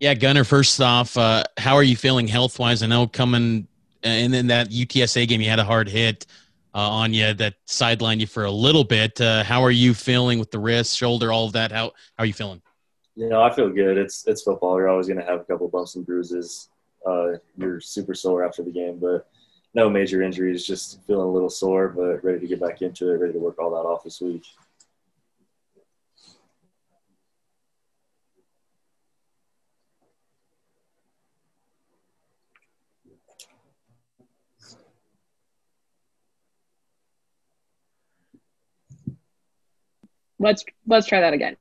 Yeah, Gunner. First off, uh, how are you feeling health wise? I know coming uh, and then that UTSA game, you had a hard hit uh, on you that sidelined you for a little bit. Uh, how are you feeling with the wrist, shoulder, all of that? How how are you feeling? Know, I feel good. It's it's football. You're always going to have a couple bumps and bruises. Uh, you're super sore after the game, but no major injuries. Just feeling a little sore, but ready to get back into it. Ready to work all that off this week. Let's let's try that again.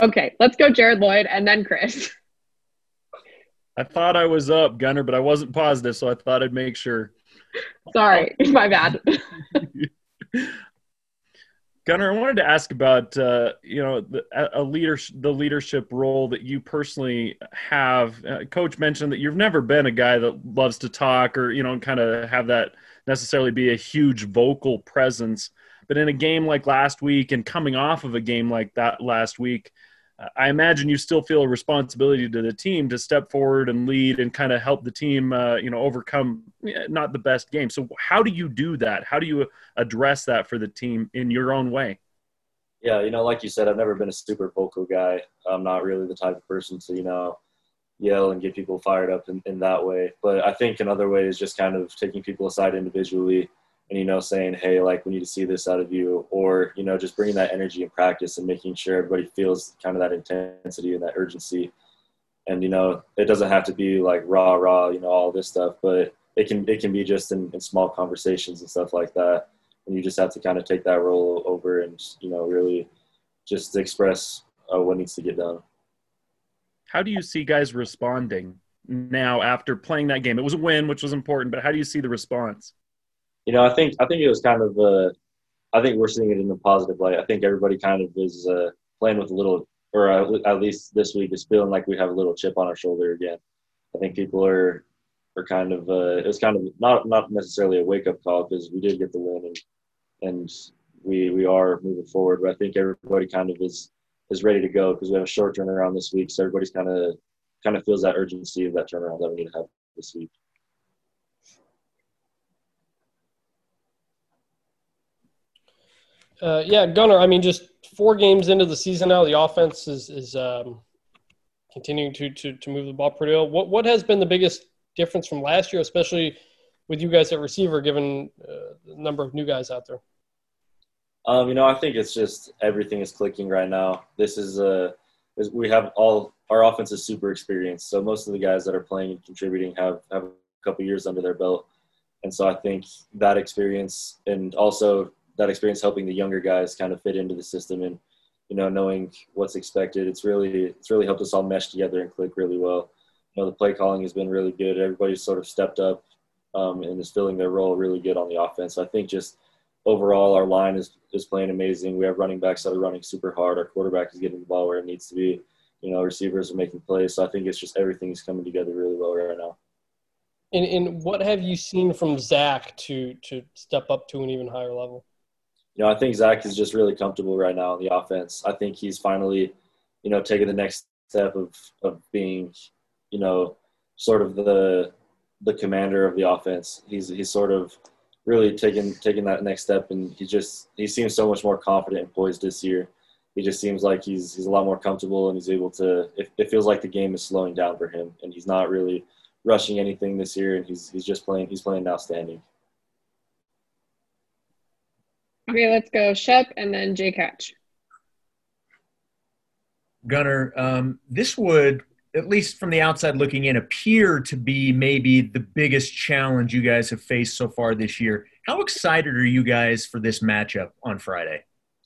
Okay, let's go Jared Lloyd and then Chris. I thought I was up, Gunner, but I wasn't positive, so I thought I'd make sure. Sorry, my bad. Gunner, I wanted to ask about uh, you know the, a leader the leadership role that you personally have. Uh, Coach mentioned that you've never been a guy that loves to talk or you know kind of have that necessarily be a huge vocal presence. But in a game like last week and coming off of a game like that last week, I imagine you still feel a responsibility to the team to step forward and lead and kind of help the team, uh, you know, overcome not the best game. So how do you do that? How do you address that for the team in your own way? Yeah, you know, like you said, I've never been a super vocal guy. I'm not really the type of person to, you know, yell and get people fired up in, in that way. But I think another way is just kind of taking people aside individually and you know saying hey like we need to see this out of you or you know just bringing that energy in practice and making sure everybody feels kind of that intensity and that urgency. And you know it doesn't have to be like raw raw you know all this stuff but it can it can be just in, in small conversations and stuff like that. And you just have to kind of take that role over and you know really just express uh, what needs to get done. How do you see guys responding now after playing that game? It was a win which was important but how do you see the response you know, I think I think it was kind of. Uh, I think we're seeing it in a positive light. I think everybody kind of is uh, playing with a little, or at least this week is feeling like we have a little chip on our shoulder again. I think people are are kind of. Uh, it was kind of not not necessarily a wake up call because we did get the win and and we we are moving forward. But I think everybody kind of is is ready to go because we have a short turnaround this week. So everybody's kind of kind of feels that urgency of that turnaround that we need to have this week. Uh, yeah, Gunner. I mean, just four games into the season now, the offense is is um, continuing to, to to move the ball pretty well. What what has been the biggest difference from last year, especially with you guys at receiver, given uh, the number of new guys out there? Um, you know, I think it's just everything is clicking right now. This is a uh, we have all our offense is super experienced, so most of the guys that are playing and contributing have have a couple years under their belt, and so I think that experience and also that experience helping the younger guys kind of fit into the system and you know knowing what's expected it's really it's really helped us all mesh together and click really well. You know the play calling has been really good. Everybody's sort of stepped up um, and is filling their role really good on the offense. I think just overall our line is is playing amazing. We have running backs that are running super hard. Our quarterback is getting the ball where it needs to be. You know receivers are making plays. So i think it's just everything is coming together really well right now. And, and what have you seen from zach to to step up to an even higher level you know, I think Zach is just really comfortable right now in the offense. I think he's finally, you know, taking the next step of of being, you know, sort of the the commander of the offense. He's he's sort of really taking taking that next step, and he just he seems so much more confident and poised this year. He just seems like he's he's a lot more comfortable, and he's able to. It, it feels like the game is slowing down for him, and he's not really rushing anything this year, and he's he's just playing he's playing outstanding. Okay, let's go Shep and then Jake Catch. Gunner, um, this would, at least from the outside looking in, appear to be maybe the biggest challenge you guys have faced so far this year. How excited are you guys for this matchup on Friday?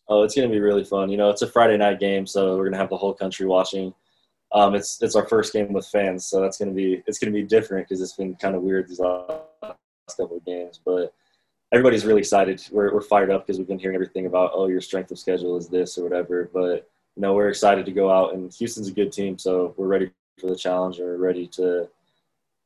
Oh, it's going to be really fun. You know, it's a Friday night game, so we're going to have the whole country watching. Um, it's it's our first game with fans, so that's going to be it's going to be different because it's been kind of weird these last couple of games. But everybody's really excited. We're, we're fired up because we've been hearing everything about, oh, your strength of schedule is this or whatever. But, you know, we're excited to go out and Houston's a good team. So we're ready for the challenge and we're ready to,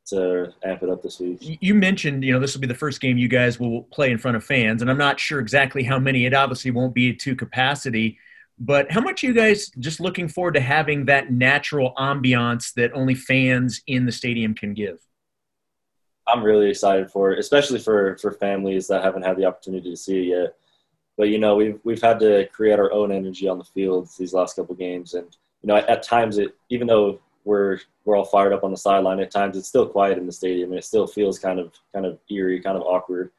to amp it up this week. You mentioned, you know, this will be the first game you guys will play in front of fans, and I'm not sure exactly how many. It obviously won't be to capacity, but how much are you guys just looking forward to having that natural ambiance that only fans in the stadium can give? I'm really excited for it, especially for for families that haven't had the opportunity to see it yet. But you know, we've we've had to create our own energy on the field these last couple games, and you know, at, at times it even though we're we're all fired up on the sideline, at times it's still quiet in the stadium, and it still feels kind of kind of eerie, kind of awkward.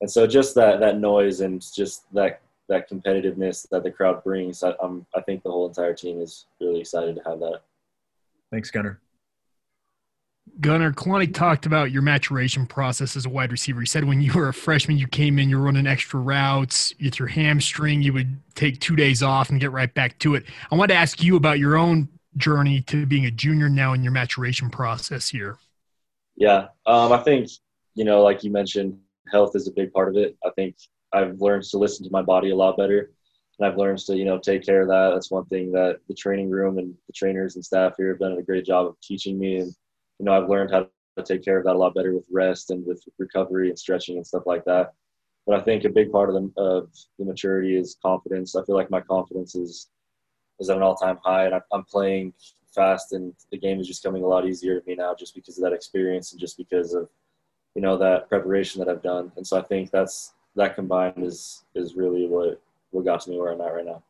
And so just that that noise and just that that competitiveness that the crowd brings, I, I'm, I think the whole entire team is really excited to have that. Thanks, Gunner. Gunner, Kalani talked about your maturation process as a wide receiver. He said when you were a freshman, you came in, you're running extra routes. With your hamstring, you would take two days off and get right back to it. I wanted to ask you about your own journey to being a junior now in your maturation process here. Yeah, um, I think, you know, like you mentioned, health is a big part of it. I think I've learned to listen to my body a lot better. And I've learned to, you know, take care of that. That's one thing that the training room and the trainers and staff here have done a great job of teaching me. And, you know, I've learned how to take care of that a lot better with rest and with recovery and stretching and stuff like that. But I think a big part of the, of the maturity is confidence. I feel like my confidence is, is at an all time high and I'm playing fast and the game is just coming a lot easier to me now just because of that experience and just because of, you know, that preparation that I've done. And so I think that's, that combined is is really what what got to me where I'm at right now.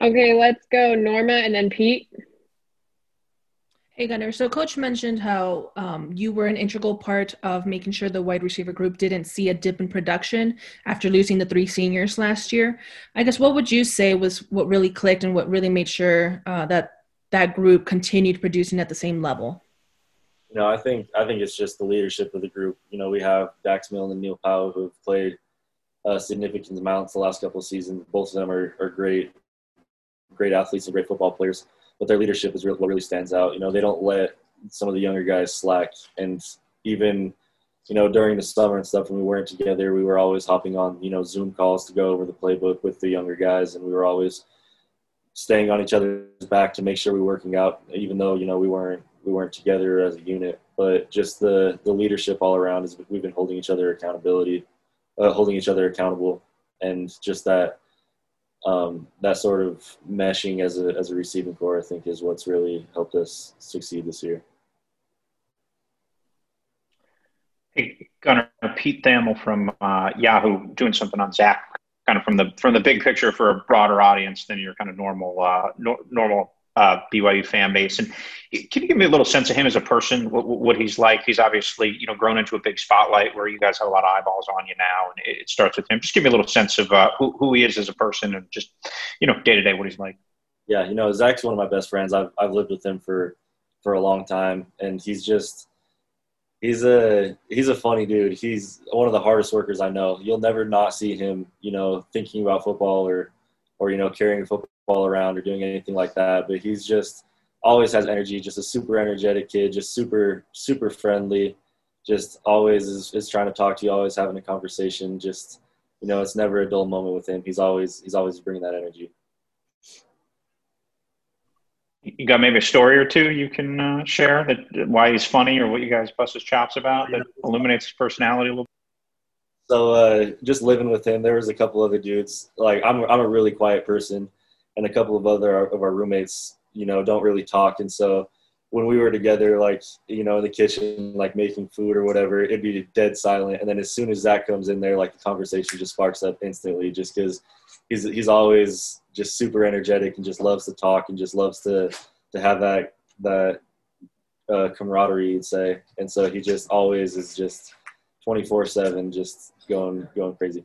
Okay, let's go Norma and then Pete. Hey Gunner, so coach mentioned how um, you were an integral part of making sure the wide receiver group didn't see a dip in production after losing the three seniors last year. I guess what would you say was what really clicked and what really made sure uh, that that group continued producing at the same level? you know, I think I think it's just the leadership of the group. You know, we have Dax Milne and Neil Pau'u who have played a significant amounts the last couple of seasons. Both of them are, are great, great athletes and great football players. But their leadership is what really stands out. You know, they don't let some of the younger guys slack. And even, you know, during the summer and stuff when we weren't together, we were always hopping on, you know, Zoom calls to go over the playbook with the younger guys, and we were always staying on each other's back to make sure we were working out, even though you know we weren't we weren't together as a unit, but just the the leadership all around is we've been holding each other accountability, uh, holding each other accountable, and just that um, that sort of meshing as a as a receiving core, I think, is what's really helped us succeed this year. Hey, Gunner, Pete Thamel from uh, Yahoo doing something on Zach, kind of from the from the big picture for a broader audience than your kind of normal uh, no, normal uh, BYU fan base. And can you give me a little sense of him as a person, what, what, he's like? He's obviously, you know, grown into a big spotlight where you guys have a lot of eyeballs on you now, and it, starts with him. Just give me a little sense of uh, who, who he is as a person and just, you know, day to day what he's like. Yeah, you know, Zach's one of my best friends. I've I've lived with him for for a long time, and he's just he's a he's a funny dude. He's one of the hardest workers I know. You'll never not see him, you know, thinking about football or or you know carrying football ball around or doing anything like that. But he's just always has energy, just a super energetic kid, just super, super friendly, just always is, is trying to talk to you, always having a conversation. Just, you know, it's never a dull moment with him. He's always, he's always bringing that energy. You got maybe a story or two you can uh, share that why he's funny or what you guys bust his chops about that illuminates his personality a little bit? so uh, just living with him, there was a couple other dudes. Like I'm, I'm a really quiet person, and a couple of other of our roommates, you know, don't really talk. And so when we were together, like, you know, in the kitchen, like making food or whatever, it'd be dead silent. And then as soon as Zach comes in there, like the conversation just sparks up instantly just because he's, he's always just super energetic and just loves to talk and just loves to, to have that, that uh, camaraderie, you'd say. And so he just always is just 24 seven, just going, going crazy.